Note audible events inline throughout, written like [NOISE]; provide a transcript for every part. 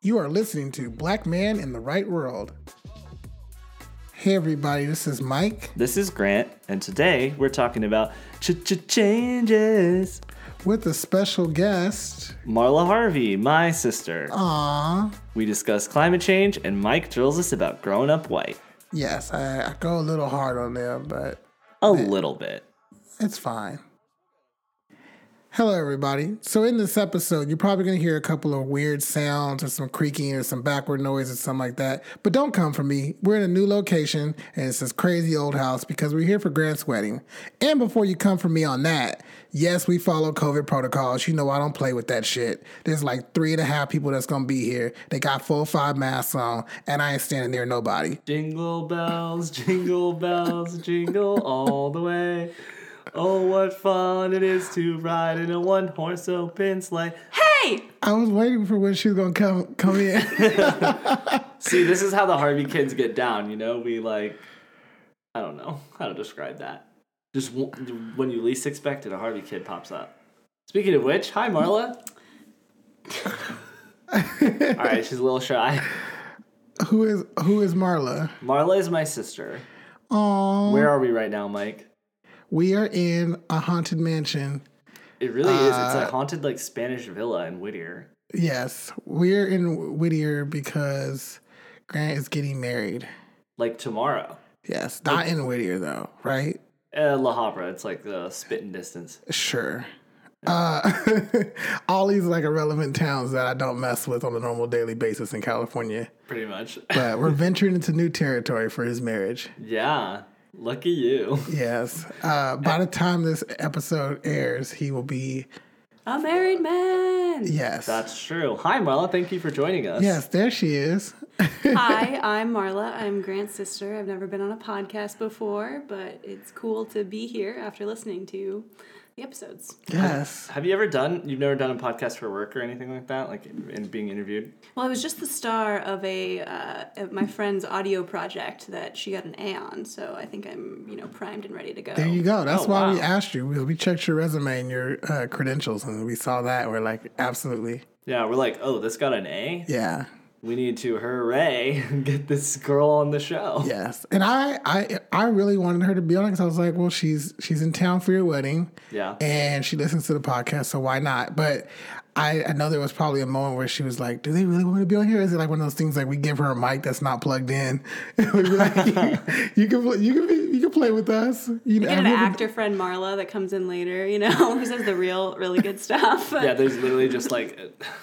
You are listening to Black Man in the Right World. Hey, everybody, this is Mike This is Grant, and today we're talking about ch-ch-changes. with a special guest. Marla Harvey, my sister. Aww. We discuss climate change, and Mike drills us about growing up white. Yes, I, I go a little hard on them, but A little bit. it's fine. Hello, everybody. So, in this episode, you're probably going to hear a couple of weird sounds or some creaking or some backward noise or something like that. But don't come for me. We're in a new location and it's this crazy old house because we're here for Grant's wedding. And before you come for me on that, yes, we follow COVID protocols. You know, I don't play with that shit. There's like three and a half people that's going to be here. They got full five masks on, and I ain't standing near nobody. Jingle bells, jingle bells, jingle all the way. Oh, what fun it is to ride in a one horse open sleigh. Hey! I was waiting for when she was going to come come in. [LAUGHS] See, this is how the Harvey kids get down, you know? We like, I don't know how to describe that. Just w- when you least expect it, a Harvey kid pops up. Speaking of which, hi, Marla. [LAUGHS] All right, she's a little shy. who is who is Marla? Marla is my sister. Aww. Where are we right now, Mike? We are in a haunted mansion. It really is. It's Uh, a haunted, like Spanish villa in Whittier. Yes, we're in Whittier because Grant is getting married. Like tomorrow. Yes, not in Whittier though, right? Uh, La Habra. It's like the spitting distance. Sure. Uh, [LAUGHS] all these like irrelevant towns that I don't mess with on a normal daily basis in California. Pretty much. But we're [LAUGHS] venturing into new territory for his marriage. yeah. Lucky you. Yes. Uh, by the time this episode airs, he will be. A married man! Yes. That's true. Hi, Marla. Thank you for joining us. yes, there she is. [LAUGHS] Hi, I'm Marla. I'm Grant's sister. I've never been on a podcast before, but it's cool to be here after listening to the episodes. Yes. Have you ever done? You've never done a podcast for work or anything like that, like in being interviewed. Well, I was just the star of a uh, of my friend's audio project that she got an A on, so I think I'm you know primed and ready to go. There you go. That's Oh, why we asked you. We, we checked your resume and your uh, credentials, and we saw that. We're like, absolutely, Yeah, we're like, oh, this got an A. yeah, We need to hooray [LAUGHS] get this girl on the show. yes. And I, I, I really wanted her to be on it because I was like, well, she's she's in town for your wedding, Yeah. and she listens to the podcast, so why not? But I, I know there was probably a moment where she was like, "Do they really want to be on here? Is it like one of those things like we give her a mic that's not plugged in? [LAUGHS] And we'd be like, you, [LAUGHS] you can play, you can be, you can play with us. You know, Get an have you ever- actor friend Marla that comes in later, you know, [LAUGHS] who says the real, really good stuff. Yeah, there's literally just like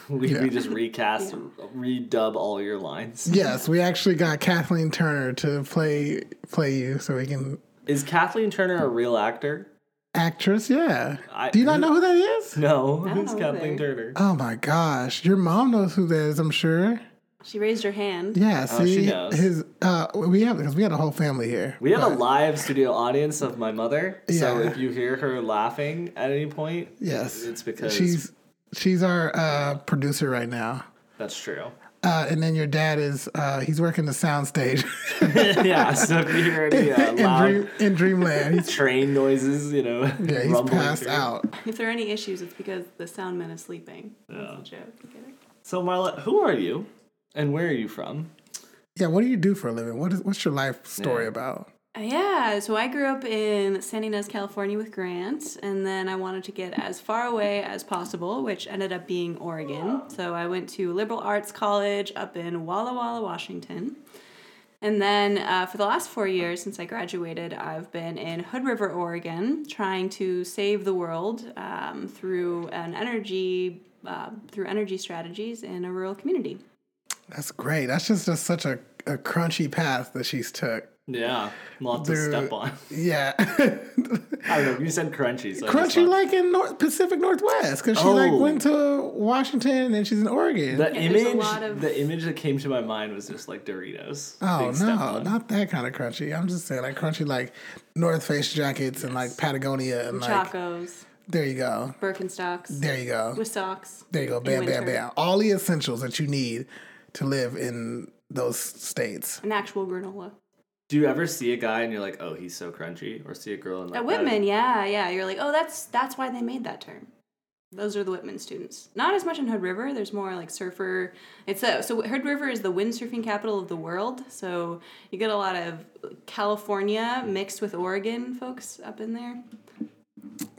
we, Yeah. we just recast, redub all your lines. Yes, we actually got Kathleen Turner to play play you, so we can Is Kathleen Turner a real actor? Actress. Yeah. I- Do you not know who that is? No, don't who's Kathleen either. Turner? Oh my gosh, your mom knows who that is. I'm sure. She raised her hand. Yeah. Oh, she See, knows. his uh, we have because we had a whole family here. We have a live studio audience of my mother, so Yeah. if you hear her laughing at any point, yes. it's because she's she's our uh, producer right now. that's true. Uh, and then your dad is uh, he's working the sound stage [LAUGHS] yeah, so if you hear any uh, in, loud dream, in Dreamland. He's, [LAUGHS] train noises, you know, yeah, he's passed through. out. If there are any issues, it's because the sound man is sleeping. That's a joke. So Marla, who are you, and where are you from? Yeah. What do you do for a living? What is what's your life story Yeah. about? Yeah, so I grew up in Santa Ynez, California with Grant, and then I wanted to get as far away as possible, which ended up being Oregon. So I went to liberal arts college up in Walla Walla, Washington. And then uh, for the last four years since I graduated, I've been in Hood River, Oregon, trying to save the world um, through an energy uh, through energy strategies in a rural community. That's great. That's just, just such a, a crunchy path that she's took. Yeah, lots Dude. to step on. Yeah. [LAUGHS] I don't know. You said crunchy, so Crunchy like in North, Pacific Northwest because she like Oh. went to Washington and then she's in Oregon. The Yeah, there's a image, lot of- the image that came to my mind was just like Doritos. oh no, not that kind of crunchy. I'm just saying like crunchy like North Face jackets and like Patagonia and like Chacos, there you go, Birkenstocks, there you go, with socks. there you go, in bam, bam, bam. All the essentials that you need to live in those states. An actual granola. Do you ever see a guy and you're like, oh, he's so crunchy, or see a girl and like At that- Whitman, yeah, yeah. You're like, oh, that's that's why they made that term. those are the Whitman students. Not as much in Hood River. There's more like surfer. It's a so Hood River is the windsurfing capital of the world. So you get a lot of California mixed with Oregon folks up in there.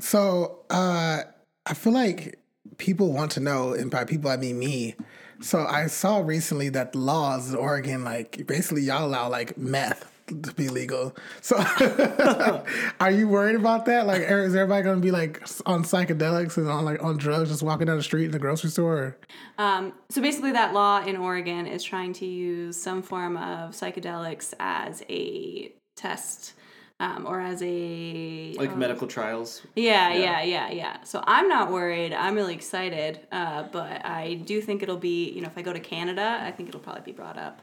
So uh, I feel like people want to know, and by people I mean me. So I saw recently that laws in Oregon, like basically y'all allow like meth to be legal. So [LAUGHS] are you worried about that? Like, is everybody gonna be like on psychedelics and on like on drugs, just walking down the street in the grocery store? Um, so basically, that law in Oregon is trying to use some form of psychedelics as a test um, or as a Like uh, medical trials. Yeah, Yeah. yeah, yeah, yeah. So I'm not worried. I'm really excited. Uh, but I do think it'll be, you know, if I go to Canada, I think it'll probably be brought up.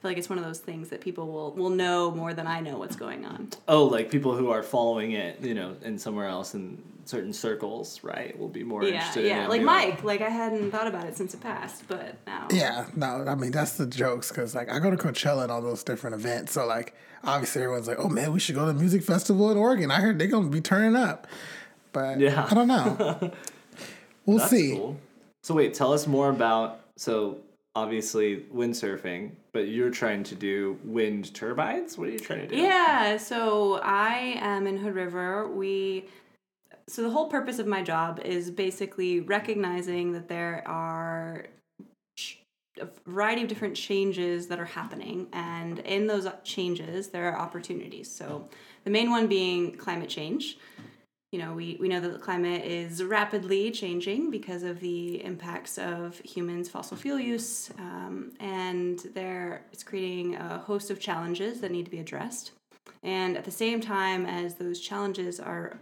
I feel like it's one of those things that people will, will know more than I know what's going on. Oh, like people who are following it, you know, in somewhere else in certain circles, right? Will be more Yeah, interested in yeah. it. Like Be Mike, like I hadn't thought about it since it passed, but now. Yeah, no, I mean that's the jokes because like I go to Coachella and all those different events, so like obviously everyone's like, oh man, we should go to the music festival in Oregon. I heard they're gonna be turning up, but Yeah. I don't know. [LAUGHS] We'll That's see. cool. So wait, tell us more about so obviously windsurfing, but you're trying to do wind turbines. What are you trying to do? Yeah, so I am in Hood River. We so the whole purpose of my job is basically recognizing that there are a variety of different changes that are happening and in those changes there are opportunities. So the main one being climate change. You know, we, we know that the climate is rapidly changing because of the impacts of humans' fossil fuel use, um, and there it's creating a host of challenges that need to be addressed. And at the same time as those challenges are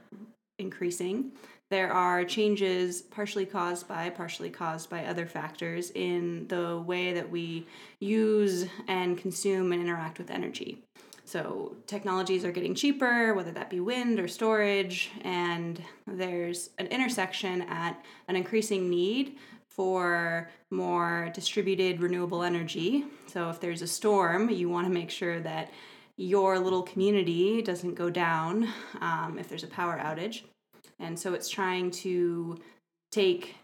increasing, there are changes partially caused by, partially caused by other factors in the way that we use and consume and interact with energy. So, technologies are getting cheaper, whether that be wind or storage, and there's an intersection at an increasing need for more distributed renewable energy. So, if there's a storm, you want to make sure that your little community doesn't go down um, if there's a power outage. And so it's trying to take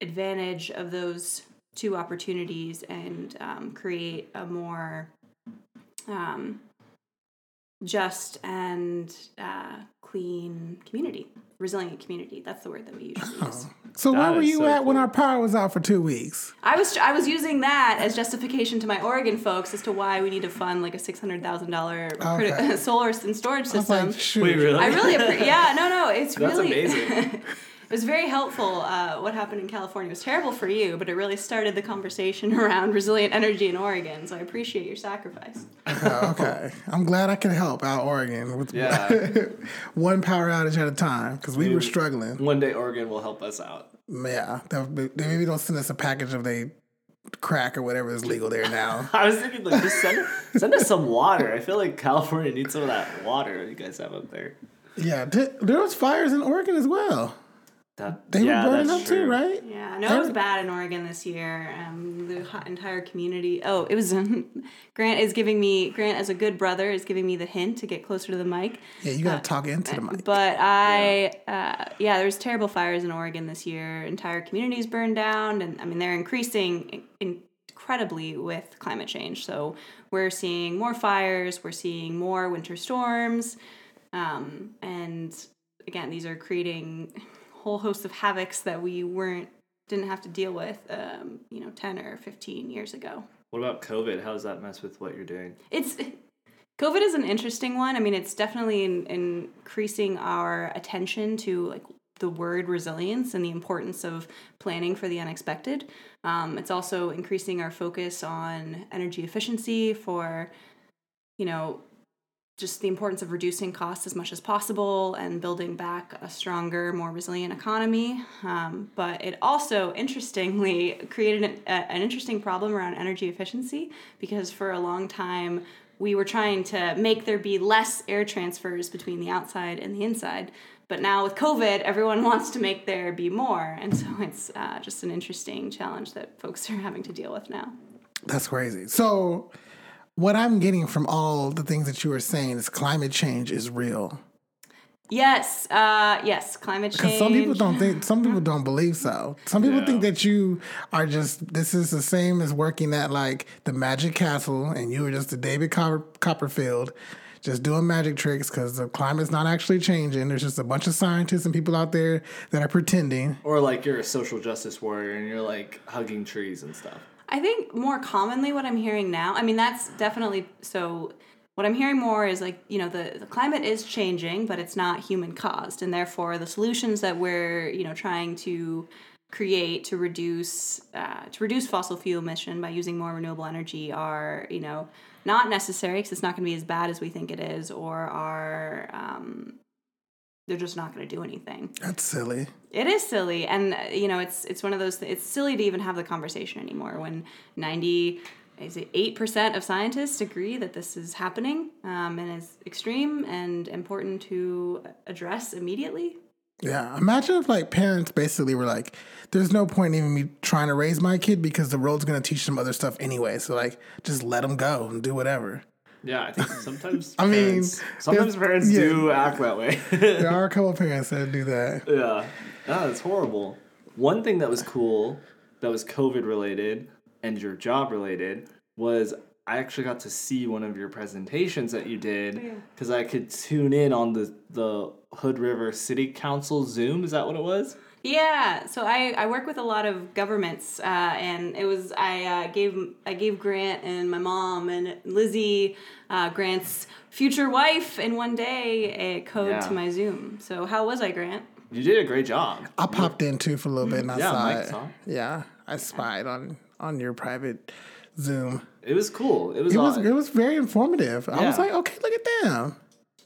advantage of those two opportunities and um, create a more um, just and uh, clean community, resilient community. That's the word that we usually use. So That where were you so at when our power was out for two weeks? I was I was using that as justification to my Oregon folks as to why we need to fund like a six hundred thousand dollar Okay. [LAUGHS] solar and storage I was system. like, shoot. Wait, really? I really, appre- yeah, no, no, it's That's really amazing. [LAUGHS] it was very helpful. Uh, what happened in California was terrible for you, but it really started the conversation [LAUGHS] around resilient energy in Oregon. So I appreciate your sacrifice. Oh, [LAUGHS] okay, I'm glad I can help out Oregon with Yeah. [LAUGHS] one power outage at a time because we were struggling. One day Oregon will help us out. Yeah, they they maybe don't send us a package of they crack or whatever is legal there now. I was thinking like just send send us some water. I feel like California needs some of that water you guys have up there. yeah, there was fires in Oregon as well. That They yeah, were burning that's up too, right? Yeah, no, it was bad in Oregon this year. Um, the ho- entire community. Oh, it was. [LAUGHS] Grant is giving me. Grant, as a good brother, is giving me the hint to get closer to the mic. Yeah, you got to talk into the mic. But I, uh, yeah, there's terrible fires in Oregon this year. Entire communities burned down, and I mean they're increasing in- incredibly with climate change. So we're seeing more fires, we're seeing more winter storms, um, and again, these are creating a whole host of havocs that we weren't didn't have to deal with, um, you know, ten or fifteen years ago. What about COVID? How does that mess with what you're doing? It's COVID is an interesting one. I mean, it's definitely in, increasing our attention to like the word resilience and the importance of planning for the unexpected. Um, it's also increasing our focus on energy efficiency for, you know, just the importance of reducing costs as much as possible and building back a stronger, more resilient economy. Um, but it also, interestingly, created an, a, an interesting problem around energy efficiency because for a long time we were trying to make there be less air transfers between the outside and the inside. But now with COVID, everyone [LAUGHS] wants to make there be more. And so it's uh, just an interesting challenge that folks are having to deal with now. That's crazy. So, what I'm getting from all the things that you were saying is climate change is real. Yes, uh, yes, climate change. Because some people don't think, [LAUGHS] some people don't believe so. Some people Yeah. think that you are just, this is the same as working at like the Magic Castle and you were just a David Copper, Copperfield just doing magic tricks because the climate's not actually changing. There's just a bunch of scientists and people out there that are pretending. Or like you're a social justice warrior and you're like hugging trees and stuff. I think more commonly what I'm hearing now, I mean, that's definitely so. What I'm hearing more is like, you know, the, the climate is changing, but it's not human caused. And therefore, the solutions that we're, you know, trying to create to reduce uh, to reduce fossil fuel emission by using more renewable energy are, you know, not necessary because it's not going to be as bad as we think it is, or are um, they're just not going to do anything. That's silly. It is silly, and uh, you know, it's it's one of those. It's silly to even have the conversation anymore when ninety. Is it eight percent of scientists agree that this is happening um, and is extreme and important to address immediately? Yeah. Imagine if like parents basically were like, there's no point in even me trying to raise my kid because the world's going to teach them other stuff anyway. So like, just let them go and do whatever. Yeah, I think sometimes [LAUGHS] I mean, parents, sometimes there's- parents yeah. do act that way. [LAUGHS] There are a couple parents that do that. Yeah. No, that's horrible. One thing that was cool that was COVID related and your job related was I actually got to see one of your presentations that you did oh, because I could tune in on the the Hood River City Council Zoom. Is that what it was? Yeah, so I, I work with a lot of governments, uh, and it was I uh, gave I gave Grant and my mom and Lizzie, uh, Grant's future wife, in one day a code Yeah. to my Zoom. So how was I, Grant? You did a great job. I popped in too for a little bit and I Yeah, saw Mike it. saw. Yeah. I spied on, on your private Zoom. It was cool. It was. It was, it was very informative. I was like, okay, look at them.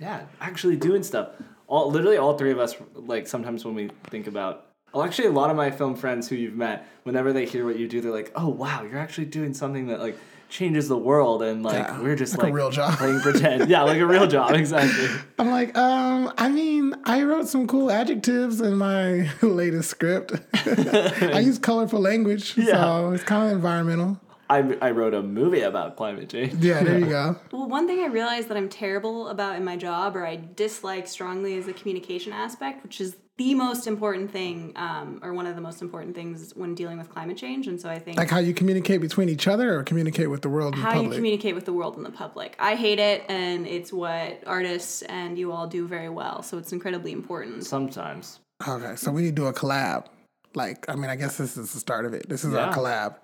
Yeah, actually doing stuff. All literally all three of us like sometimes when we think about well actually a lot of my film friends who you've met, whenever they hear what you do, they're like, Oh wow, you're actually doing something that like changes the world and like Yeah, we're just like a real job. playing pretend. yeah, like a real job, exactly. [LAUGHS] I'm like, um, I mean, I wrote some cool adjectives in my [LAUGHS] latest script. [LAUGHS] I use colorful language, so it's kind of environmental. I, I wrote a movie about climate change. Yeah, there you go. Well, one thing I realized that I'm terrible about in my job, or I dislike strongly, is the communication aspect, which is the most important thing, um, or one of the most important things when dealing with climate change. And so I think Like how you communicate between each other or communicate with the world in how you public. communicate with the world and the public. I hate it, and it's what artists and you all do very well. So it's incredibly important. Sometimes. okay, so we need to do a collab. Like, I mean, I guess this is the start of it. This is our collab.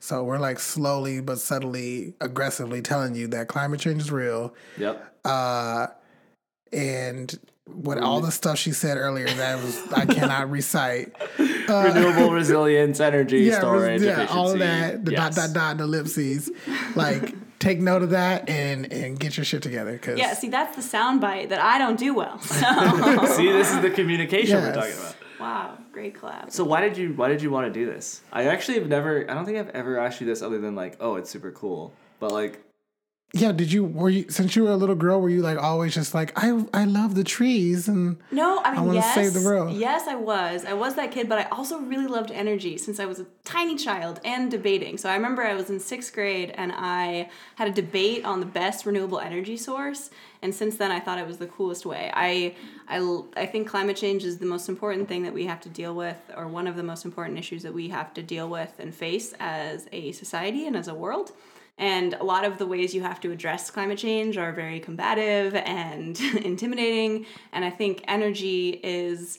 So we're like slowly but subtly, aggressively telling you that climate change is real. Yep. uh, and what all the stuff she said earlier that was I cannot recite. [LAUGHS] Renewable uh, resilience, energy Yeah, storage, yeah, all of that. The Yes. dot dot dot and ellipses. Like, [LAUGHS] take note of that and and get your shit together. Cause Yeah, see, that's the soundbite that I don't do well. [LAUGHS] So, See, this is the communication we're talking about. wow, great collab. So why did you why did you want to do this? I actually have never I don't think I've ever asked you this other than like, oh, it's super cool. But like yeah. Did you were you since you were a little girl? Were you like always just like I I love the trees and No, I mean wanna yes, save the world. yes, I was. I was that kid, but I also really loved energy since I was a tiny child and debating. So I remember I was in sixth grade and I had a debate on the best renewable energy source. And since then, I thought it was the coolest way. I I I think climate change is the most important thing that we have to deal with, or one of the most important issues that we have to deal with and face as a society and as a world. And a lot of the ways you have to address climate change are very combative and [LAUGHS] intimidating. And I think energy is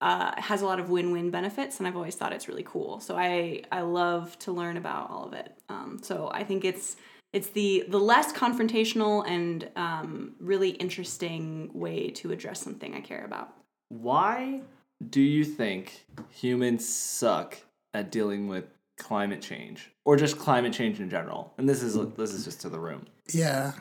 uh, has a lot of win-win benefits, and I've always thought it's really cool. So I I love to learn about all of it. Um, so I think it's it's the the less confrontational and um, really interesting way to address something I care about. why do you think humans suck at dealing with climate change or just climate change in general? And this is mm. this is just to the room. yeah.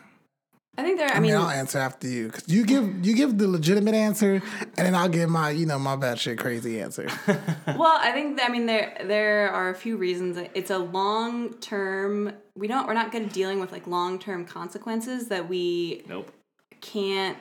I think there. I, I mean, mean, I'll answer after you because you give you give the legitimate answer, and then I'll give my you know my batshit crazy answer. [LAUGHS] well, I think that, I mean there there are a few reasons. It's a long term. We don't. We're not good at dealing with like long term consequences that we Nope. can't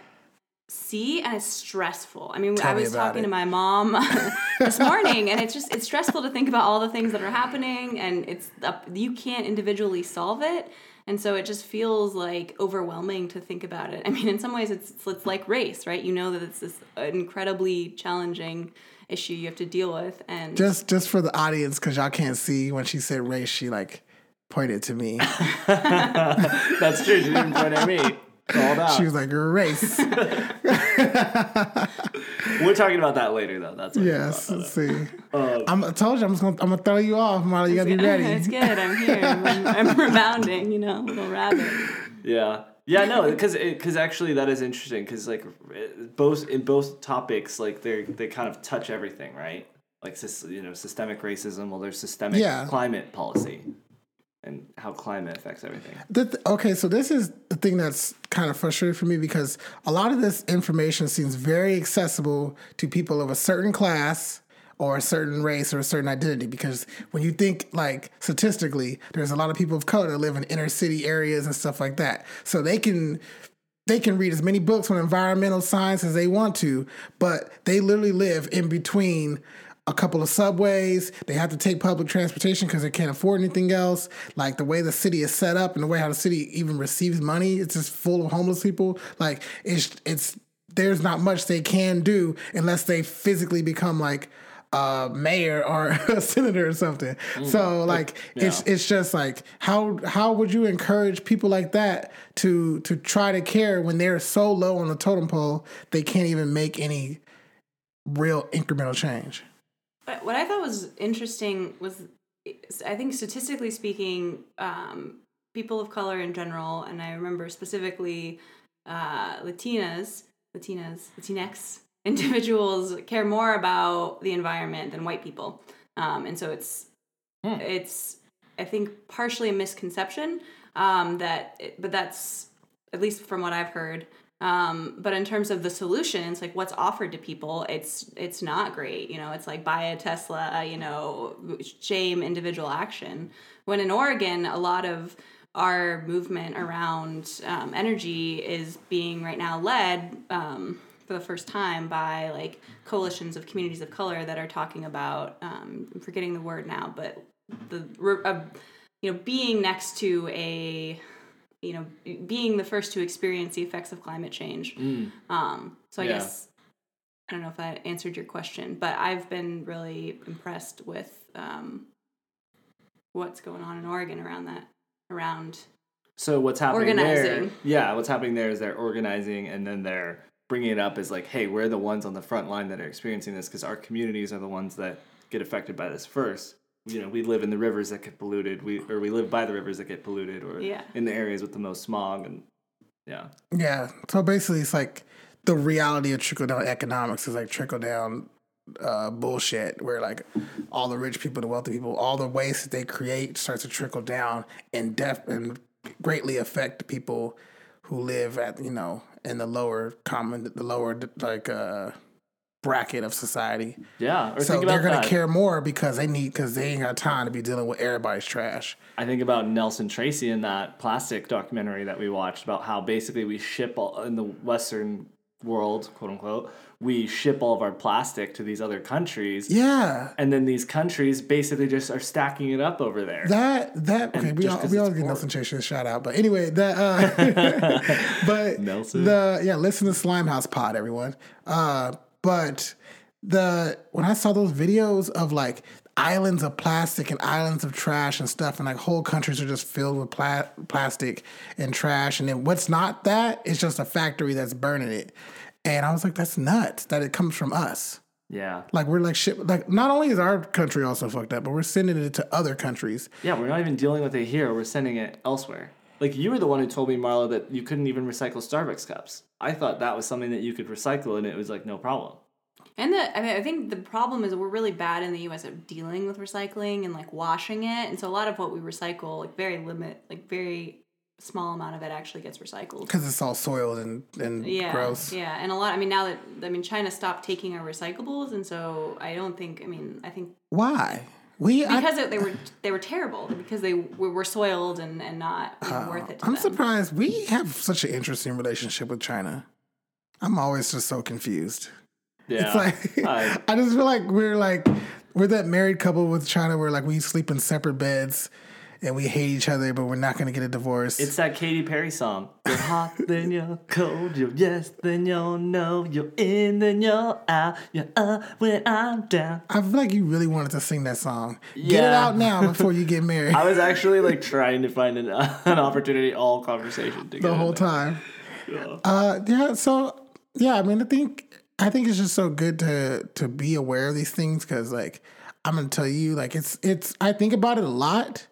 see and it's stressful. I mean, Tell I was about talking it. to my mom [LAUGHS] this morning and it's just it's stressful to think about all the things that are happening and it's up, you can't individually solve it. And so it just feels like overwhelming to think about it. I mean, in some ways it's it's like race, right? You know that it's this incredibly challenging issue you have to deal with and Just just for the audience, because y'all can't see when she said race, she like pointed to me. [LAUGHS] That's true. She didn't point at me. Called out. She was like, race. [LAUGHS] We're talking about that later, though. That's what yes. talking Let's see. Uh, I'm, I told you I'm just gonna I'm gonna throw you off, Molly. You gotta be ready. it's good. I'm here. I'm, I'm [LAUGHS] rebounding, you know, little rabbit. Yeah. Yeah, no, because because actually that is interesting because like both in both topics like they they kind of touch everything, right? Like you know systemic racism. Well, there's systemic Yeah. climate policy, and how climate affects everything. The th- okay, so this is the thing that's kind of frustrating for me because a lot of this information seems very accessible to people of a certain class or a certain race or a certain identity. Because when you think like statistically, there's a lot of people of color that live in inner city areas and stuff like that, so they can they can read as many books on environmental science as they want to, but they literally live in between a couple of subways. They have to take public transportation because they can't afford anything else. Like the way the city is set up and the way how the city even receives money, it's just full of homeless people. Like it's it's there's not much they can do unless they physically become like a mayor or [LAUGHS] a senator or something. Mm. So like it's it's just like how how would you encourage people like that to to try to care when they're so low on the totem pole they can't even make any real incremental change? But what I thought was interesting was, I think statistically speaking, um, people of color in general, and I remember specifically uh, Latinas, Latinas, Latinx [LAUGHS] individuals care more about the environment than white people, um, and so it's Hmm. it's I think partially a misconception um, that, but that's at least from what I've heard. Um, but in terms of the solutions, like what's offered to people, it's it's not great. You know, it's like buy a Tesla. You know, shame individual action. When in Oregon, a lot of our movement around um, energy is being right now led um, for the first time by like coalitions of communities of color that are talking about um, I'm forgetting the word now, but the uh, you know being next to a you know being the first to experience the effects of climate change. Mm. Um, so I Yeah. guess I don't know if that answered your question, but I've been really impressed with um, what's going on in Oregon around that around So what's happening there? Yeah, what's happening there is they're organizing and then they're bringing it up as like, hey, we're the ones on the front line that are experiencing this because our communities are the ones that get affected by this first. You know, we live in the rivers that get polluted. We or we live by the rivers that get polluted, or Yeah. in the areas with the most smog, and yeah, Yeah. So basically, it's like the reality of trickle down economics is like trickle down uh, bullshit, where like all the rich people, the wealthy people, all the waste that they create starts to trickle down and def and greatly affect the people who live at you know in the lower common, the lower like uh, bracket of society. yeah. So they're gonna care more because they need because they ain't got time to be dealing with everybody's trash. I think about Nelson Tracy in that plastic documentary that we watched about how basically we ship all in the Western world, quote unquote, we ship all of our plastic to these other countries. Yeah. And then these countries basically just are stacking it up over there. That that okay, we all we always get. Nelson a shout out, but anyway, that uh, [LAUGHS] [LAUGHS] but Nelson? the yeah, listen to Slimehouse Pod, everyone. Uh, but the when I saw those videos of like islands of plastic and islands of trash and stuff, and like whole countries are just filled with pla- plastic and trash, and then what's not that is just a factory that's burning it, and I was like, that's nuts that it comes from us. yeah. Like we're like ship like not only is our country also fucked up, but we're sending it to other countries. Yeah, we're not even dealing with it here. We're sending it elsewhere. Like you were the one who told me, Marlo, that you couldn't even recycle Starbucks cups. I thought that was something that you could recycle, and it was like no problem. And the, I mean, I think the problem is we're really bad in the U.S. at dealing with recycling and like washing it, and so a lot of what we recycle, like very limit, like very small amount of it actually gets recycled. because it's all soiled and, and Yeah, gross. yeah, and a lot. I mean, now that I mean, China stopped taking our recyclables, and so I don't think. I mean, I think Why? We I, because it, they were they were terrible because they were, were soiled and and not you know, worth it. To I'm them. surprised we have such an interesting relationship with China. I'm always just so confused. Yeah. It's like I- [LAUGHS] I just feel like we're like we're that married couple with China where like we sleep in separate beds and we hate each other, but we're not gonna get a divorce. It's that Katy Perry song. You're hot, [LAUGHS] then you're cold. You're yes, then you're no. You're in, then you're out. You're up when I'm down. I feel like you really wanted to sing that song. Get it out now before you get married. [LAUGHS] I was actually like [LAUGHS] trying to find an, an opportunity all conversation to the whole time. Yeah. Uh, yeah. So yeah, I mean, I think I think it's just so good to to be aware of these things because, like, I'm gonna tell you, like, it's it's. I think about it a lot,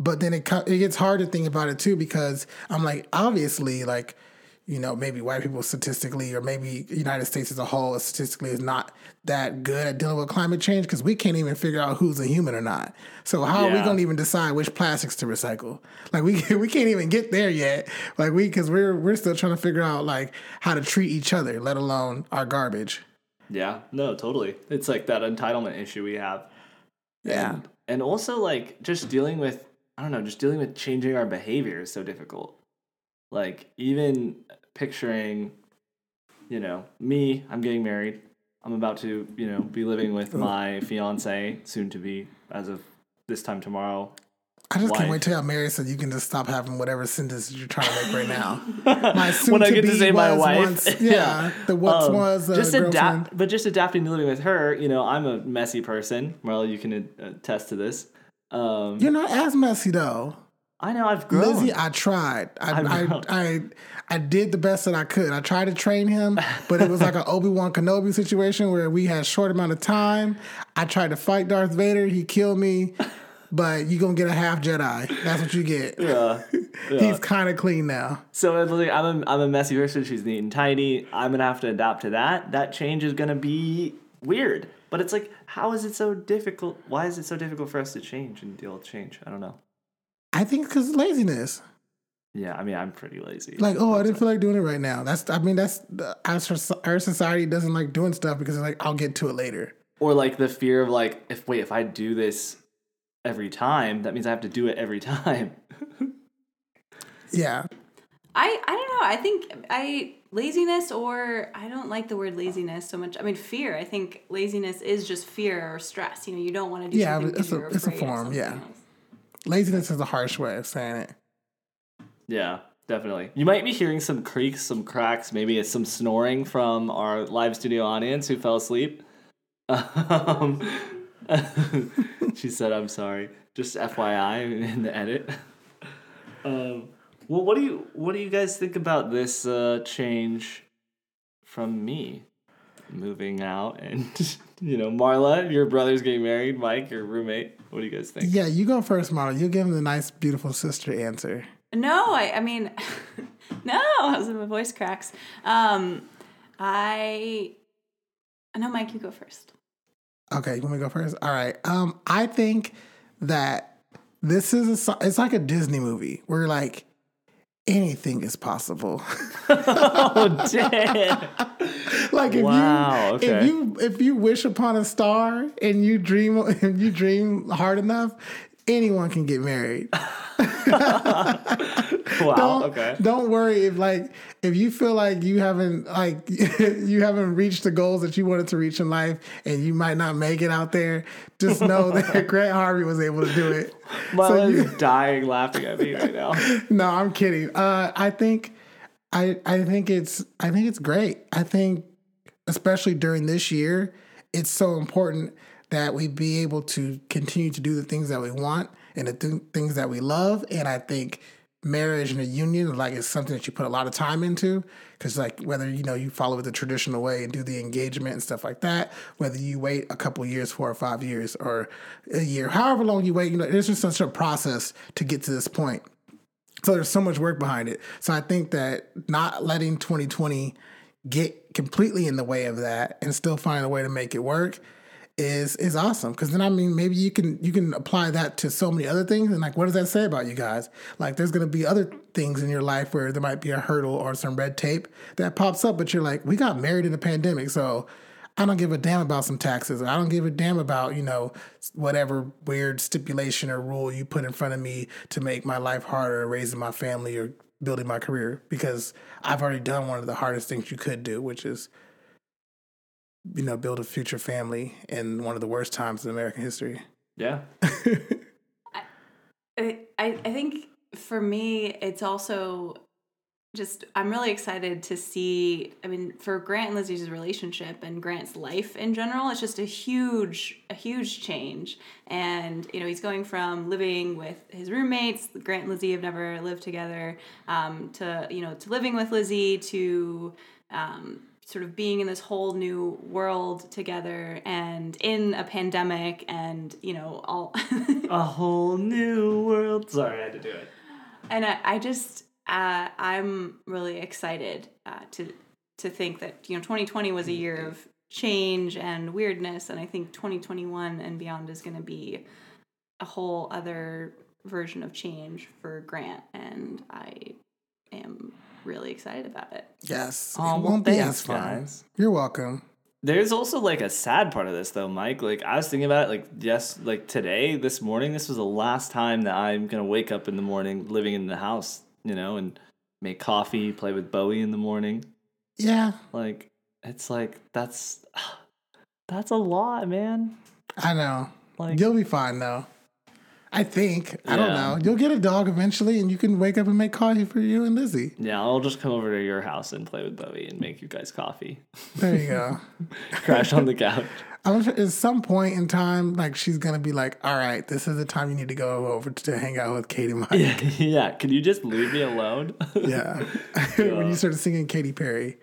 but then it it gets hard to think about it too because I'm like, obviously, like, you know, maybe white people statistically, or maybe United States as a whole statistically is not that good at dealing with climate change because we can't even figure out who's a human or not. So how are we gonna even decide which plastics to recycle? Like we [LAUGHS] we can't even get there yet. Like we because we're we're still trying to figure out like how to treat each other, let alone our garbage. Yeah, no, totally. It's like that entitlement issue we have. Yeah. And, and also like just dealing with I don't know, just dealing with changing our behavior is so difficult. Like even picturing, you know, me, I'm getting married. I'm about to, you know, be living with my fiance, soon to be as of this time tomorrow. I just can't wait till I'm married so you can just stop having whatever sentence you're trying to make right now. [LAUGHS] My when I get to soon-to-be say my wife, once- [LAUGHS] yeah, the once Um, was uh, just adapt, but just adapting to living with her. You know, I'm a messy person. Marla, you can attest to this. Um, You're not as messy though. I know I've grown. Lizzie, I tried. I, I I. I, did the best that I could. I tried to train him, but it was like an [LAUGHS] Obi Wan Kenobi situation where we had short amount of time. I tried to fight Darth Vader. He killed me, but you're gonna get a half Jedi. That's what you get. Yeah. [LAUGHS] He's kind of clean now. So like, I'm a, I'm a messy person. She's neat and tidy. I'm gonna have to adapt to that. That change is gonna be weird. But it's like, how is it so difficult? Why is it so difficult for us to change and deal with change? I don't know. I think because laziness. Yeah, I mean, I'm pretty lazy. Like, oh, I didn't feel like doing it right now. That's, I mean, that's the- our, our society doesn't like doing stuff because it's like I'll get to it later. or like the fear of like, if wait, if I do this every time, that means I have to do it every time. [LAUGHS] Yeah, I I don't know. I think I laziness or I don't like the word laziness so much. I mean fear. I think laziness is just fear or stress. You know, you don't want to do Yeah, something it's because a- you're it's a afraid of form, something yeah. else. laziness is a harsh way of saying it. Yeah, definitely. You might be hearing some creaks, some cracks, maybe it's some snoring from our live studio audience who fell asleep. Um, [LAUGHS] she said, "I'm sorry." Just FYI in the edit. [LAUGHS] Um, well, what do you what do you guys think about this uh, change from me moving out and [LAUGHS] you know Marla, your brother's getting married, Mike, your roommate. What do you guys think? Yeah, you go first, Marla. You give him the nice, beautiful sister answer. No, I, I mean, [LAUGHS] no, [LAUGHS] my voice cracks. Um, I, no, Mike, you go first. Okay, you want me to go first? All right. Um, I think that this is a, it's like a Disney movie where like anything is possible. [LAUGHS] Oh damn! like if Wow, you okay. if you if you wish upon a star and you dream [LAUGHS] and you dream hard enough, anyone can get married. [LAUGHS] Wow. don't, okay. Don't worry if like if you feel like you haven't like [LAUGHS] you haven't reached the goals that you wanted to reach in life and you might not make it out there, just know [LAUGHS] that Grant Harvey was able to do it. You- is dying laughing at me right now. no, I'm kidding. Uh, I think, I I think it's I think it's great. I think, especially during this year, it's so important that we be able to continue to do the things that we want and the th- things that we love. And I think marriage and a union like is something that you put a lot of time into because like whether you know you follow the traditional way and do the engagement and stuff like that whether you wait a couple years four or five years or a year however long you wait you know there's just such a process to get to this point so there's so much work behind it. So I think that not letting 2020 get completely in the way of that and still find a way to make it work is is awesome. Because then I mean maybe you can you can apply that to so many other things. And like what does that say about you guys? Like there's gonna be other things in your life where there might be a hurdle or some red tape that pops up, but you're like, we got married in the pandemic, so I don't give a damn about some taxes. I don't give a damn about, you know, whatever weird stipulation or rule you put in front of me to make my life harder, raising my family or building my career because I've already done one of the hardest things you could do, which is you know build a future family in one of the worst times in American history. Yeah. [LAUGHS] I, I I think for me, it's also just I'm really excited to see. I mean, for Grant and Lizzie's relationship and Grant's life in general, it's just a huge, a huge change. And you know, he's going from living with his roommates. Grant and Lizzie have never lived together. Um, to you know, to living with Lizzie to um, sort of being in this whole new world together and in a pandemic and you know all [LAUGHS] A whole new world. Sorry, I had to do it. and I, I just uh, I'm really excited uh, to to think that you know 2020 was a year of change and weirdness, and I think 2021 and beyond is going to be a whole other version of change for Grant, and I am really excited about it. Yes, Oh, it well, won't be as fun. guys. You're welcome. There's also like a sad part of this though, Mike. Like I was thinking about it like yes, like today, this morning, this was the last time that I'm gonna wake up in the morning living in the house, you know, and make coffee, play with Bowie in the morning. Yeah, Like it's like that's [SIGHS] that's a lot, man. I know. Like You'll be fine though. I think. I don't know. You'll get a dog eventually, and you can wake up and make coffee for you and Lizzie. yeah, I'll just come over to your house and play with Bowie and make you guys coffee. There you go. [LAUGHS] Crash on the couch. [LAUGHS] I'm sure at some point in time, like she's gonna be like, "All right, this is the time you need to go over to hang out with Katie Mike." Yeah, [LAUGHS] yeah. Can you just leave me alone? Yeah. when you started singing Katy Perry.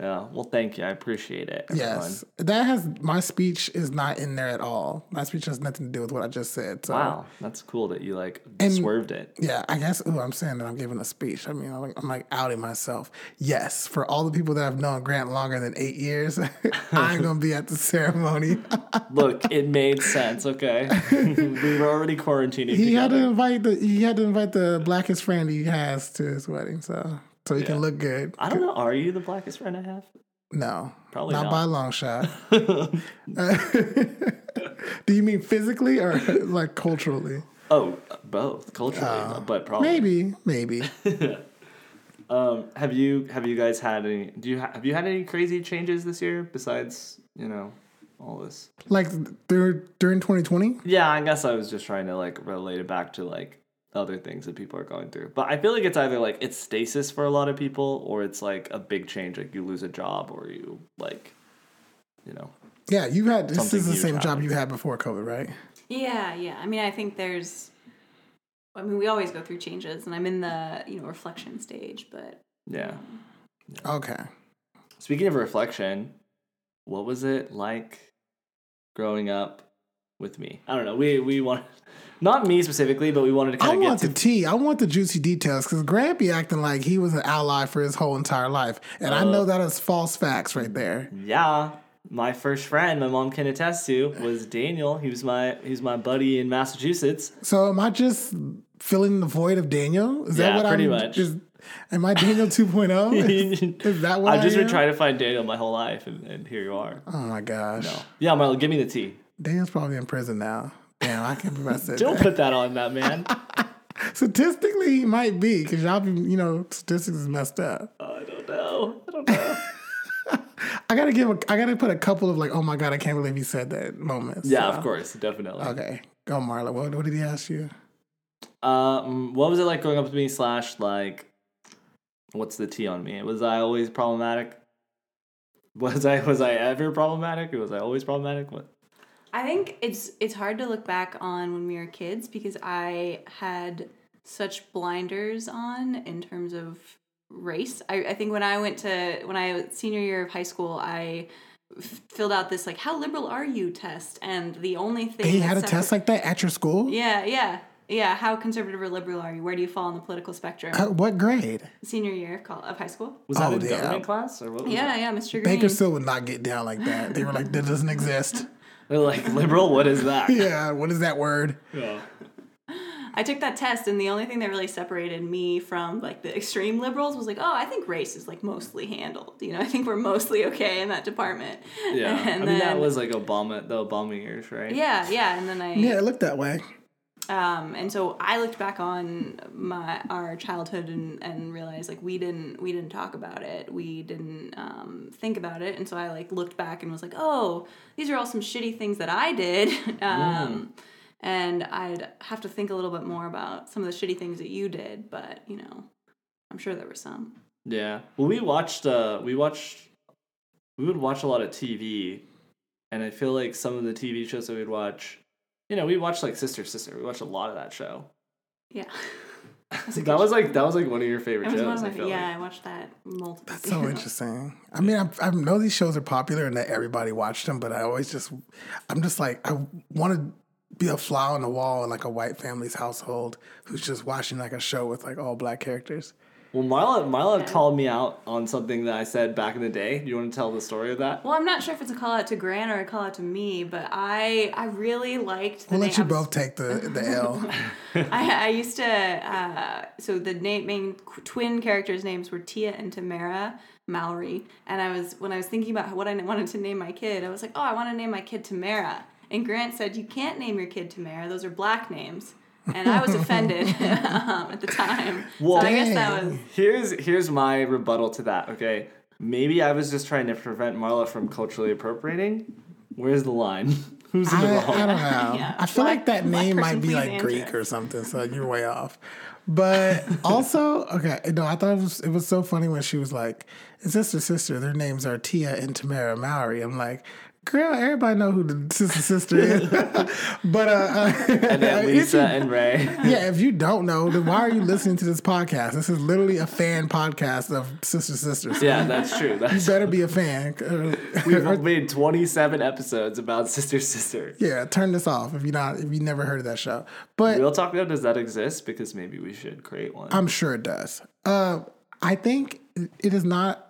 Yeah. Well, thank you. I appreciate it. everyone. Yes. That has my speech is not in there at all. My speech has nothing to do with what I just said. So Wow, that's cool that you like And- swerved it. yeah, I guess ooh, I'm saying that I'm giving a speech. I mean, I'm like, I'm like outing myself. Yes, for all the people that I've known Grant longer than eight years, [LAUGHS] I'm gonna be at the ceremony. [LAUGHS] Look, it made sense. Okay, [LAUGHS] we were already quarantining. he had to invite the he had to invite the blackest friend he has to his wedding, so so he Yeah. can look good. I don't know. Are you the blackest friend I have? No, Probably not, not. by a long shot. [LAUGHS] [LAUGHS] Do you mean physically or [LAUGHS] like culturally? Oh, both culturally, but probably. Uh, Maybe, maybe. Um, have you have you guys had any? Do you ha- have you had any crazy changes this year besides you know all this? like through, during 2020. Yeah, I guess I was just trying to like relate it back to like other things that people are going through. But I feel like it's either like it's stasis for a lot of people, or it's like a big change, like you lose a job, or you like, you know. Yeah, you had this is the same job happens. you had before COVID, right? Yeah, yeah. I mean, I think there's. I mean, we always go through changes, and I'm in the you know reflection stage, but Yeah. Um, okay. Speaking of reflection, what was it like growing up with me? I don't know. We we want not me specifically, but we wanted to I of get want to the tea. I want the juicy details because Grant be acting like he was an ally for his whole entire life, and I Uh. know that is false facts right there. Yeah, my first friend, my mom can attest to, was Daniel. He was my he was my buddy in Massachusetts. So am I just filling the void of Daniel? Is that what pretty I'm? much. Is, am I Daniel [LAUGHS] 2.0? is, [LAUGHS] is that what I've I just been trying to find Daniel my whole life, and, and here you are. Oh my gosh. No. Yeah, Marla, give me the tea. Daniel's probably in prison now. Damn, I can't believe I said [LAUGHS] Don't that. put that on that man. [LAUGHS] Statistically, he might be because y'all be, you know, statistics is messed up. I don't know. I don't know. [LAUGHS] I gotta give a, I gotta put a couple of like, oh my god, I can't believe you said that moments. Yeah, So, of course, definitely. Okay, go Marla. What, what did he ask you? Um, what was it like growing up with me? Slash, like, what's the T on me? Was I always problematic? Was I was I ever problematic? Or was I always problematic? What? I think it's it's hard to look back on when we were kids because I had such blinders on in terms of race. I, I think when I went to when I senior year of high school, I f- filled out this like how liberal are you test, and the only thing He had a separ- test like that at your school. yeah yeah yeah how conservative or liberal are you? Where do you fall on the political spectrum? Uh, what grade? senior year of, col- of high school. Was that Oh, in damn. government class or what? Was Yeah it? yeah Mr. Green. Baker still would not get down like that. They were like, that doesn't exist. They're like liberal. What is that? [LAUGHS] Yeah, what is that word? Yeah. I took that test, and the only thing that really separated me from like the extreme liberals was like, oh, I think race is like mostly handled. You know, I think we're mostly okay in that department. Yeah. [LAUGHS] And I mean, that was like Obama, the Obama years, right? Yeah, yeah, and then I Yeah, it looked that way. Um, and so I looked back on my our childhood and, and realized like we didn't we didn't talk about it. We didn't um, think about it. And so I like looked back and was like, oh, these are all some shitty things that I did. [LAUGHS] um, and I'd have to think a little bit more about some of the shitty things that you did. But you know, I'm sure there were some. Yeah. Well, we watched. Uh, we watched. We would watch a lot of TV, and I feel like some of the TV shows that we'd watch. You know, we watched like Sister Sister. We watched a lot of that show. Yeah. [LAUGHS] that was like that was like one of your favorite shows. one of I feel yeah. like. I watched that multiple. That's so [LAUGHS] interesting. I mean, I, I know these shows are popular and that everybody watched them, but I always just, I'm just like, I want to be a fly on the wall in like a white family's household who's just watching like a show with like all black characters. Well, Marla, Marla called me out on something that I said back in the day. Do you want to tell the story of that? Well, I'm not sure if it's a call out to Grant or a call out to me, but I I really liked the We'll name. let you I was- both take the the L. [LAUGHS] I, I used to uh, so the name, main twin characters' names were Tia and Tamara Mallory, and I was when I was thinking about what I wanted to name my kid, I was like, oh, I want to name my kid Tamara, and Grant said you can't name your kid Tamara; those are black names, and I was offended [LAUGHS] um, at the time. Well- so I guess that was Here's here's my rebuttal to that. Okay, maybe I was just trying to prevent Marla from culturally appropriating. Where's the line? [LAUGHS] Who's in I, the I don't know. [LAUGHS] Yeah. I feel Black- like that name might be like answer. Greek or something, so you're way off. But also, okay, no, I thought it was it was so funny when she was like, "Sister, sister, their names are Tia and Tamara Mowry." I'm like, "Girl, everybody know who the sister, sister is." [LAUGHS] but uh, uh And then [LAUGHS] Lisa you- and Ray. yeah, if you don't know, then why are you listening to this podcast? This is literally a fan podcast of Sister Sisters. Yeah, that's true. You That's better be a fan. Uh, we've [LAUGHS] made 27 episodes about Sister Sister. yeah, turn this off if you not if you never heard of that show. But Real Talk Now, does that exist? Because maybe we should create one. I'm sure it does. Uh, I think it is not.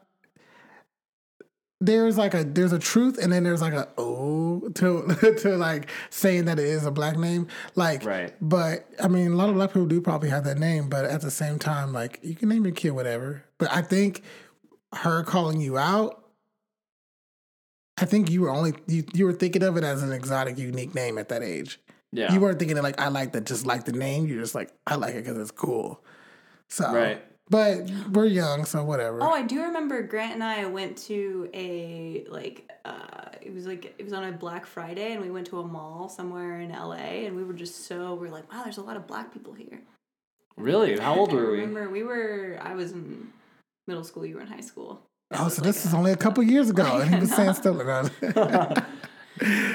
There's like a there's a truth, and then there's like a oh to [LAUGHS] to like saying that it is a black name. Like, Right. But I mean, a lot of black people do probably have that name, but at the same time, like you can name your kid whatever. But I think her calling you out. I think you were only you, you were thinking of it as an exotic, unique name at that age. yeah. You weren't thinking of like I like that, just like the name. You're just like I like it because it's cool. So Right. But we're young, so whatever. Oh, I do remember Grant and I went to a like uh it was like it was on a Black Friday and we went to a mall somewhere in LA and we were just so we are like, wow, there's a lot of black people here. Really? How old were we? remember we were I was in middle school, you were in high school. oh, so this is only a couple years ago, [LAUGHS] and he was saying still. [LAUGHS] [LAUGHS]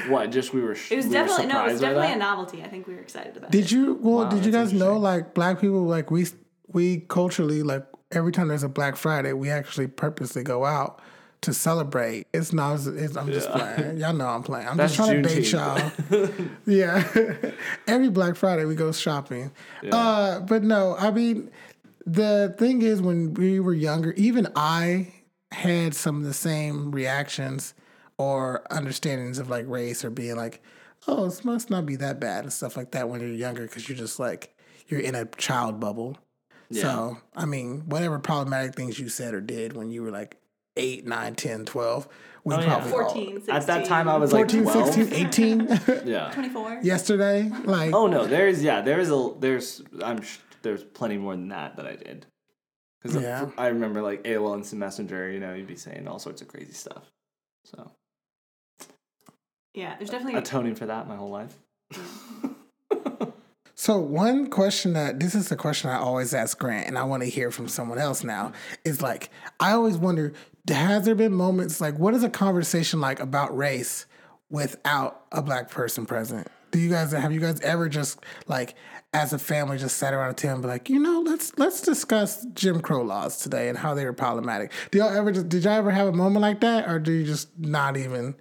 What? Just we were. Sh- It was we definitely no, it was definitely a novelty. I think we were excited about it. did you? Well, Wow, did you guys know like black people? Like we we culturally like every time there's a Black Friday, we actually purposely go out to celebrate. It's not. It's, I'm just playing. Y'all know I'm playing. I'm That's just trying to bait y'all. [LAUGHS] yeah. [LAUGHS] Every Black Friday we go shopping. Uh, but no, I mean, the thing is, when we were younger, even I had some of the same reactions or understandings of like race or being like, oh, this must not be that bad and stuff like that when you're younger because you're just like, you're in a child bubble. So, I mean, whatever problematic things you said or did when you were like 8, 9, 10, 12, we Oh, yeah. probably all- 14, 16. At that time, I was like 14, 12. 16, 18 [LAUGHS] Yeah. 24. yesterday. Like, Oh no, there's yeah, there's a there's I'm sh- there's plenty more than that that I did. Because Yeah. I remember like AOL Instant Messenger, you know, you'd be saying all sorts of crazy stuff. So Yeah, there's definitely atoning for that my whole life. [LAUGHS] So one question that this is the question I always ask Grant, and I want to hear from someone else now is like I always wonder: Has there been moments like what is a conversation like about race without a black person present? Do you guys have you guys ever just like as a family just sat around a table and be like, you know, let's let's discuss Jim Crow laws today and how they were problematic? Do y'all ever just did y'all ever have a moment like that, or do you just not even?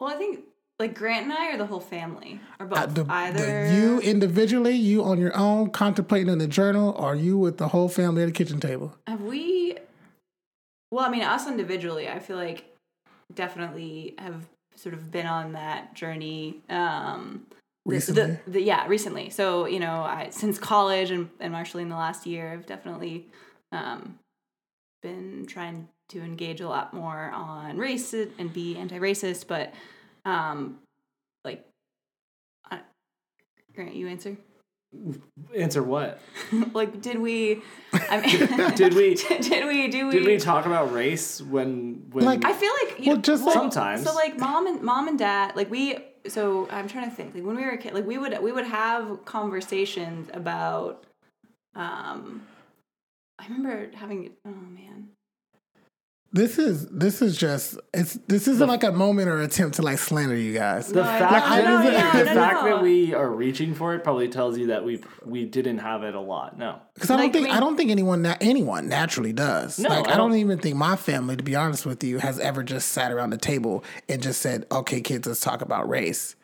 Well, I think like Grant and I or the whole family or both. Uh, the, the- Either you individually, you on your own, contemplating in the journal, or you with the whole family at the kitchen table? Have we? Well, I mean, us individually, I feel like definitely have sort of been on that journey. Um, the- Recently? the, the, yeah, recently. So you know, I since college and and actually in the last year, I've definitely um, been trying to engage a lot more on race and be anti-racist, but um, like I, Grant, you answer. Answer what? [LAUGHS] like, did we? I mean, [LAUGHS] Did we? [LAUGHS] did we? Do we? Did we talk about race when when Like- I feel like you Well, just well, Sometimes. So like mom and mom and dad, like we. So I'm trying to think. Like when we were a kid, like we would we would have conversations about. Um, I remember having. Oh man. This is this is just it's this isn't like a moment or attempt to like slander you guys. the No, fact, I that, know, yeah, the fact that we are reaching for it probably tells you that we we didn't have it a lot. No. Because I don't Like, think I mean- I don't think anyone na- anyone naturally does. No, like I I don't don't- even think my family, to be honest with you, has ever just sat around the table and just said, "Okay, kids, let's talk about race."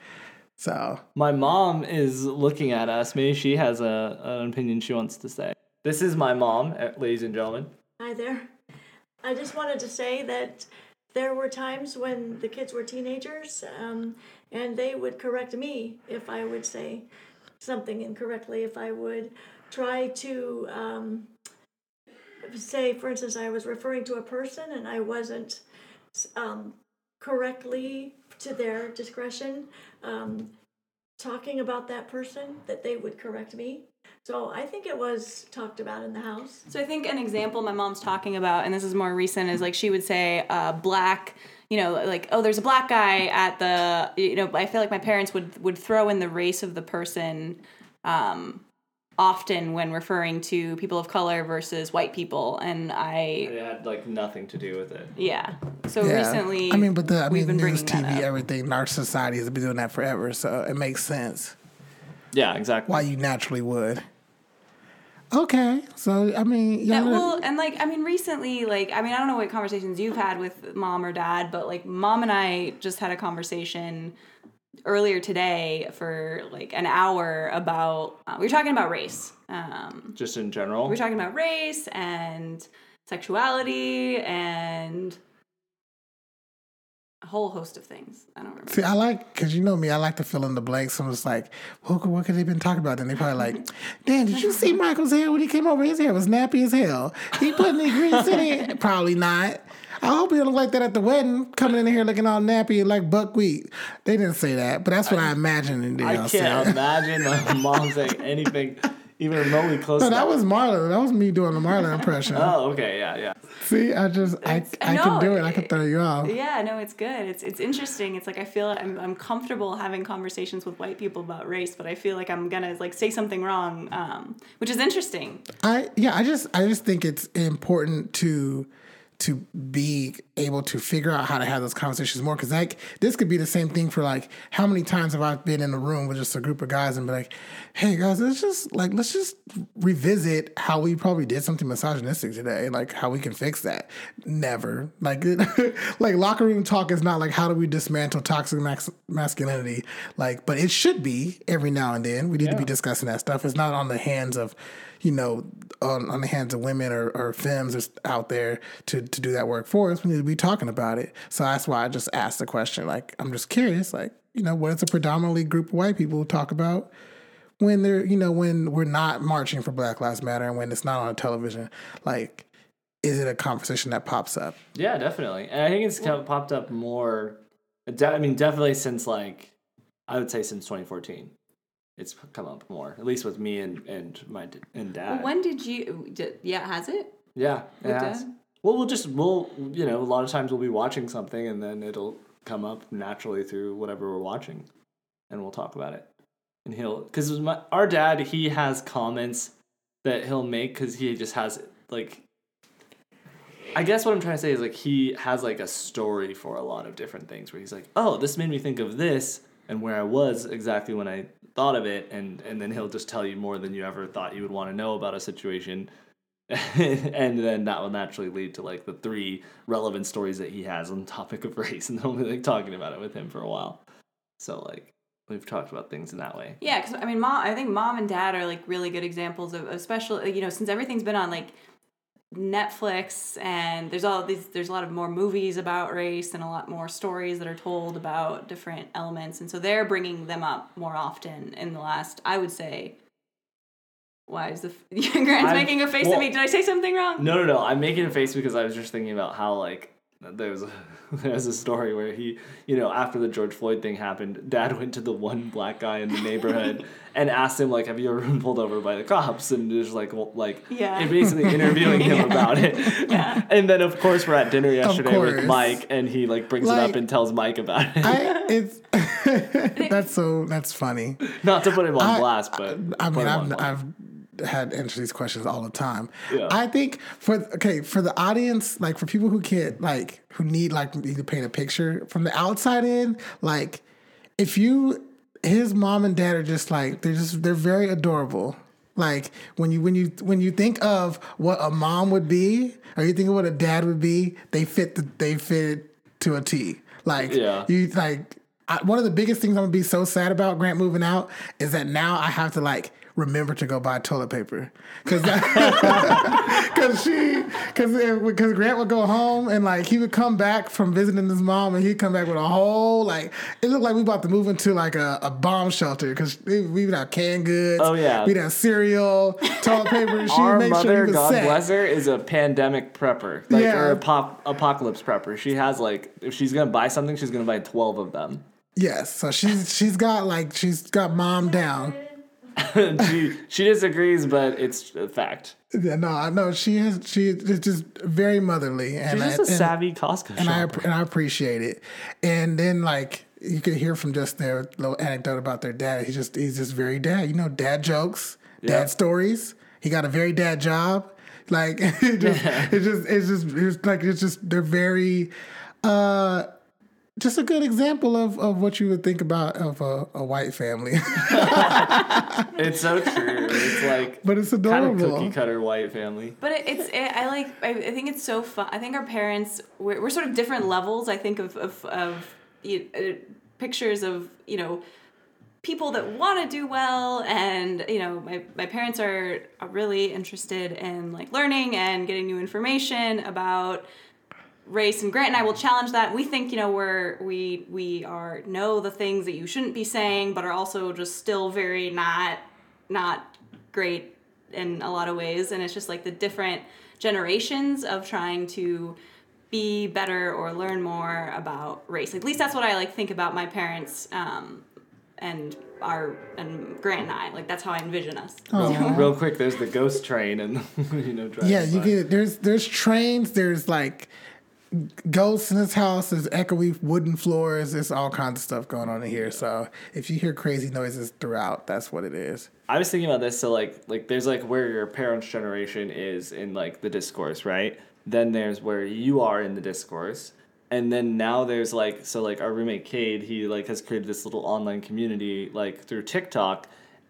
So My mom is looking at us. Maybe she has a an opinion she wants to say. This is my mom, eh, ladies and gentlemen. Hi there. I just wanted to say that there were times when the kids were teenagers um, and they would correct me if I would say something incorrectly, if I would try to um, say, for instance, I was referring to a person and I wasn't um, correctly to their discretion um, talking about that person, that they would correct me. So I think it was talked about in the house. So I think an example my mom's talking about, and this is more recent, is like she would say, uh, black. You know, like oh, there's a black guy at the. You know, I feel like my parents would would throw in the race of the person. Um, often when referring to people of color versus white people and i It had like nothing to do with it. yeah so yeah, recently I mean, but the I we've mean, been news, TV, up. everything, our society has been doing that forever, so it makes sense Yeah, exactly. why you naturally would. Okay, so I mean, Yeah, y'all well, and like I mean, recently, like I mean, I don't know what conversations you've had with mom or dad, but like mom and I just had a conversation earlier today for like an hour about uh, we were talking about race. Um, Just in general. we were talking about race and sexuality and a whole host of things. I don't remember. See, I like because you know me. I like to fill in the blanks. So just like, what, could- what could they been talking about? Then they probably like, [LAUGHS] Dan, did you see Michael's hair when he came over? His hair was nappy as hell. He put any grease in it? [LAUGHS] Probably not. I hope he don't look like that at the wedding, coming in here looking all nappy like buckwheat. They didn't say that, but that's what I, imagined. And I can't imagine my mom saying anything [LAUGHS] even remotely close No, to that that. was Marlon. That was me doing the Marlon impression. Oh, okay, yeah, yeah. See, I just I, I no, can do it. I can throw you off. Yeah, no, it's good. It's it's interesting. It's like I feel I'm I'm comfortable having conversations with white people about race, but I feel like I'm gonna like say something wrong, um, which is interesting. I yeah, I just I just think it's important to to be able to figure out how to have those conversations more because like this could be the same thing for like how many times have I been in a room with just a group of guys and be like, hey guys, let's just like let's just revisit how we probably did something misogynistic today, like how we can fix that. Never like [LAUGHS] like locker room talk is not like how do we dismantle toxic max- masculinity, like but it should be every now and then. We need to be discussing that stuff. It's not on the hands of you know, on, on the hands of women or, or femmes out there to, to do that work for us. We need to be talking about it. So that's why I just asked the question. Like, I'm just curious, like, you know, what does a predominantly group of white people talk about when they're, you know, when we're not marching for Black Lives Matter and when it's not on television? Like, is it a conversation that pops up? Yeah, definitely. And I think it's kind of popped up more. I mean, definitely since like, I would say since 2014, it's come up more. At least with me and and my d- and dad. When did you? Did, yeah, has it? yeah, it With has. dad? Well, we'll just we'll you know a lot of times we'll be watching something and then it'll come up naturally through whatever we're watching, and we'll talk about it. And he'll because our dad he has comments that he'll make because he just has like I guess what I'm trying to say is like he has like a story for a lot of different things where he's like, oh, this made me think of this and where I was exactly when I thought of it, and and then he'll just tell you more than you ever thought you would want to know about a situation, [LAUGHS] and then that will naturally lead to like the three relevant stories that he has on the topic of [LAUGHS] race, and be like talking about it with him for a while. So like we've talked about things in that way. Yeah, because I mean, mom. I think mom and dad are like really good examples of, especially you know, since everything's been on like Netflix and there's all these there's a lot of more movies about race and a lot more stories that are told about different elements, and so they're bringing them up more often in the last. I would say. Why is the [LAUGHS] Grant's I'm- making a face well- at me? Did I say something wrong? No, no, no. I'm making a face because I was just thinking about how like there's a, [LAUGHS] there's a story where he, you know, after the George Floyd thing happened, Dad went to the one black guy in the neighborhood [LAUGHS] and asked him like, "Have you ever been pulled over by the cops?" And just like, well, like, Yeah. and basically interviewing him about it. Yeah. And then of course we're at dinner yesterday with. Mike, and he like brings it up and tells Mike about it. I, it's that's so that's funny. Not to put him on I- blast, but I put mean, I've. I've had answer these questions all the time. Yeah. I think for okay for the audience, like for people who can't like who need like need to paint a picture from the outside in, like if you his mom and dad are just like they're just they're very adorable. Like when you when you when you think of what a mom would be, or you think of what a dad would be, they fit the they fit it to a T. Like Yeah. you like I, one of the biggest things I'm gonna be so sad about Grant moving out is that now I have to like remember to go buy toilet paper because because [LAUGHS] she because because Grant would go home and like he would come back from visiting his mom and he'd come back with a whole like it looked like we about to move into like a, a bomb shelter because we have canned goods Oh, yeah. we'd have cereal toilet paper she Our mother, sure God set. bless her, is a pandemic prepper, like Yeah. or a pop, apocalypse prepper. She has like, if she's gonna buy something, she's gonna buy twelve of them. yes so she's she's got like she's got mom down. [LAUGHS] she she disagrees, but it's a fact. Yeah, no, I know she is. She is just very motherly, and She's I, just a and, savvy Costco and I and I appreciate it. And then like you could hear from just their little anecdote about their dad. He's just he's just very dad. You know, dad jokes, Yeah. dad stories. He got a very dad job. Like [LAUGHS] it just, it's just it's just it's like it's just they're very. uh just a good example of, of what you would think about of a, a white family, [LAUGHS] It's so true. It's like [LAUGHS] but it's kind of adorable. cookie cutter white family. But it, it's it, I like I, I think it's so fun. I think our parents we're, we're sort of different levels. I think of of, of you, uh, pictures of you know people that want to do well and you know my, my parents are, are really interested in like learning and getting new information about race and grant and i will challenge that. We think you know we're we we are know the things that you shouldn't be saying but are also just still very not not great in a lot of ways. And it's just like the different generations of trying to be better or learn more about race. At least that's what i like think about my parents um, and our and grant and i. Like that's how i envision us. Oh, [LAUGHS] Real quick, there's the ghost train and [LAUGHS] you know Yeah, you by. get there's there's trains, there's like ghosts in this house, there's echoey wooden floors, there's all kinds of stuff going on in here. So if you hear crazy noises throughout, that's what it is. I was thinking about this. So like like there's like where your parents' generation is in like the discourse, right? Then there's where you are in the discourse. And then now there's like so like our roommate Cade, he like has created this little online community like through TikTok.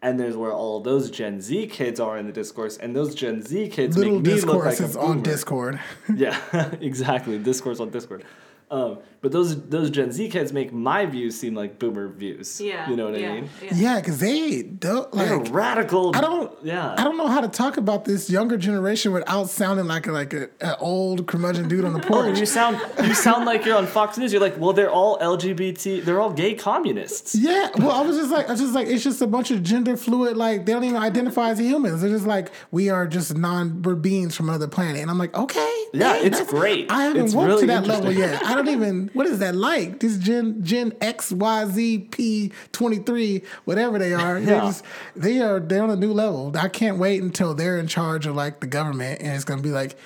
And there's where all those Gen Z kids are in the discourse, and those Gen Z kids Little make me look like a is on. Discord. [LAUGHS] Yeah, [LAUGHS] exactly. Discourse on Discord. Um, but those those Gen Z kids make my views seem like boomer views. yeah you know what yeah, I mean? yeah. yeah, because they don't They're like. radical. I don't. Yeah. I don't know how to talk about this younger generation without sounding like a, like a, a old curmudgeon dude on the [LAUGHS] Oh, porch. you sound you sound like you're on Fox News. You're like, well, they're all LGBT. They're all gay communists. Yeah, well, I was just like, I was just like, it's just a bunch of gender fluid. Like they don't even identify as humans. They're just like, we are just non, we're beings from another planet. And I'm like, okay, Yeah, dang, it's great. I haven't It's walked really to that level yet. I don't even. What is that like? This Gen Gen X Y Z P twenty three, whatever they are. Yeah. just, they are they're on a new level. I can't wait until they're in charge of like the government, and it's gonna be like,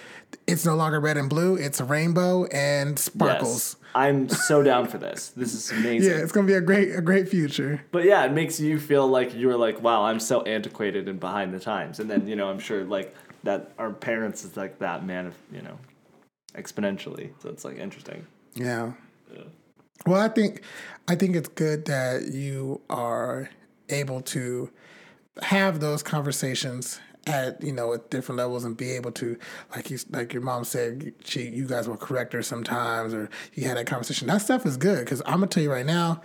it's no longer red and blue. It's a rainbow and sparkles. Yes. I'm so down for this. This is amazing. Yeah, it's gonna be a great a great future. But yeah, it makes you feel like you're like, wow, I'm so antiquated and behind the times. And then, you know, I'm sure like that our parents is like that man of, you know, exponentially. So it's like interesting. Yeah. Well, I think I think it's good that you are able to have those conversations at you know at different levels and be able to like you like your mom said she you guys will correct her sometimes or you had that conversation. That stuff is good because i'm gonna tell you right now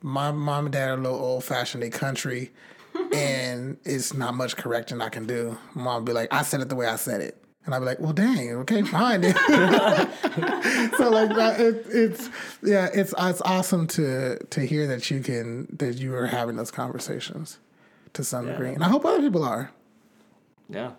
my mom and dad are a little old fashioned they country [LAUGHS] and it's not much correcting i can do. Mom be like i said it the way i said it and I'd be like, well, dang, okay, fine. [LAUGHS] so like that, it, it's yeah, it's it's awesome to to hear that you can that you are having those conversations to some degree, and I hope other people are. Yeah.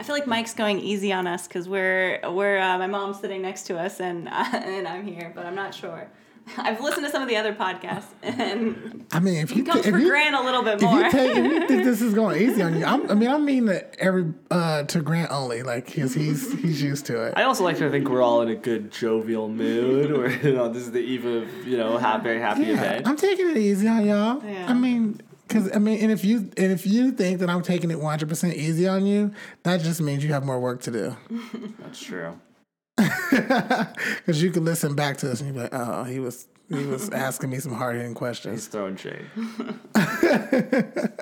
I feel like Mike's going easy on us because we're we're uh, my mom's sitting next to us and uh, [LAUGHS] and I'm here, but I'm not sure. [LAUGHS] I've listened to some of the other podcasts [LAUGHS] and I mean, if you it comes if for you, Grant a little bit more, if more. you take if you think this is going easy on you, I'm, I mean, I mean that every uh, to Grant only, like he's he's he's used to it. I also like to think we're all in a good jovial mood, [LAUGHS] or you know, this is the eve of you know, ha- very happy Yeah, event. I'm taking it easy on y'all. Yeah. I mean, because I mean, and if you and if you think that I'm taking it 100 percent easy on you, that just means you have more work to do. That's true. [LAUGHS] Because you could listen back to this and you'd be like, oh, he was he was [LAUGHS] asking me some hard hitting questions. He's throwing shade. [LAUGHS]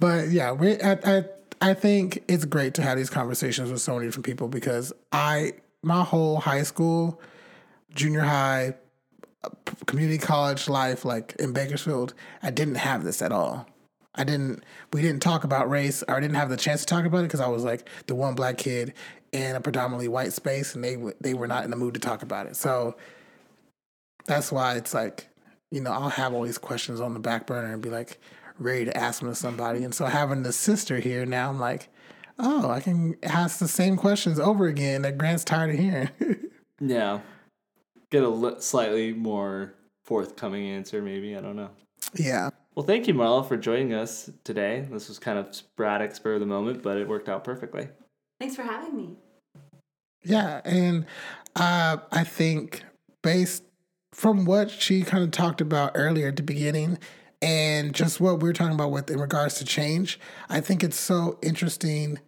But yeah, we I, I I think it's great to have these conversations with so many different people because I my whole high school, junior high, community college life, like in Bakersfield, I didn't have this at all. I didn't. We didn't talk about race, or I didn't have the chance to talk about it because I was like the one black kid in a predominantly white space, and they they were not in the mood to talk about it. So that's why it's like, you know, I'll have all these questions on the back burner and be like ready to ask them to somebody. And so having the sister here now, I'm like, oh, I can ask the same questions over again that Grant's tired of hearing. [LAUGHS] Yeah, get a li- slightly more forthcoming answer, maybe. I don't know. yeah. Well, thank you, Marla, for joining us today. This was kind of sporadic, spur of the moment, but it worked out perfectly. Thanks for having me. Yeah, and uh, I think based from what she kind of talked about earlier at the beginning, and just what we are talking about with in regards to change, I think it's so interesting.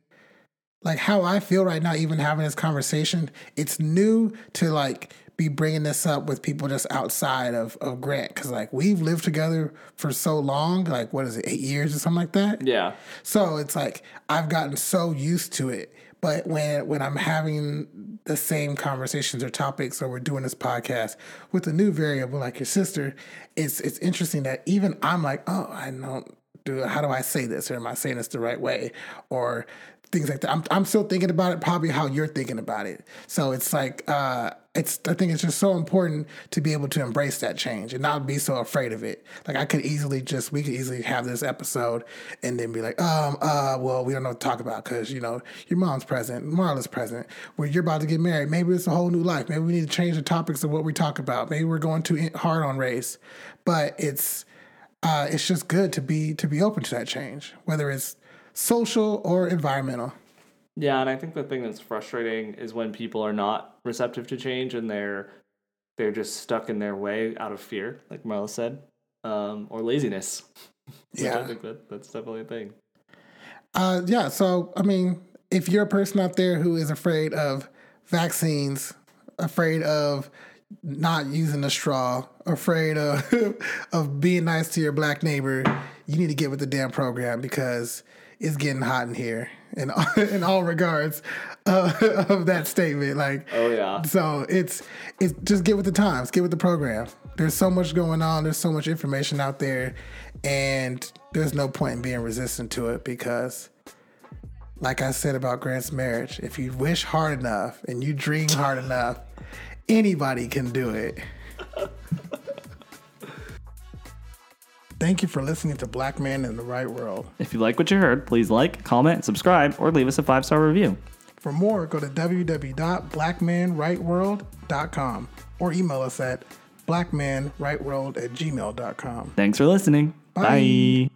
Like how I feel right now, even having this conversation, it's new to like be bringing this up with people just outside of, of Grant. Cause like we've lived together for so long, like what is it, eight years or something like that? Yeah. So it's like I've gotten so used to it. But when when I'm having the same conversations or topics or we're doing this podcast with a new variable like your sister, it's it's interesting that even I'm like, oh, I don't do how do I say this or am I saying this the right way or things like that. I'm I'm still thinking about it probably how you're thinking about it. So it's like uh it's I think it's just so important to be able to embrace that change and not be so afraid of it. Like I could easily just we could easily have this episode and then be like, um, uh, well, we don't know what to talk about because you know your mom's present, Marla's present, where you're about to get married. Maybe it's a whole new life. Maybe we need to change the topics of what we talk about. Maybe we're going too hard on race, but it's uh, it's just good to be to be open to that change, whether it's social or environmental. Yeah, and I think the thing that's frustrating is when people are not receptive to change and they're they're just stuck in their way out of fear, like Marla said, um, or laziness. [LAUGHS] Yeah. I think that that's definitely a thing. Uh, yeah. So, I mean, if you're a person out there who is afraid of vaccines, afraid of not using a straw, afraid of [LAUGHS] of being nice to your black neighbor, you need to get with the damn program because it's getting hot in here in [LAUGHS] in all regards uh, [LAUGHS] of that statement. Like, Oh yeah. so it's it's just get with the times, get with the program. There's so much going on. There's so much information out there, and there's no point in being resistant to it because, like I said about Grant's marriage, if you wish hard enough and you dream hard enough, anybody can do it. [LAUGHS] Thank you for listening to Black Man in the Right World. If you like what you heard, please like, comment, subscribe, or leave us a five star review. For more, go to www.blackmanrightworld.com or email us at blackmanrightworld at gmail.com. Thanks for listening. Bye. Bye.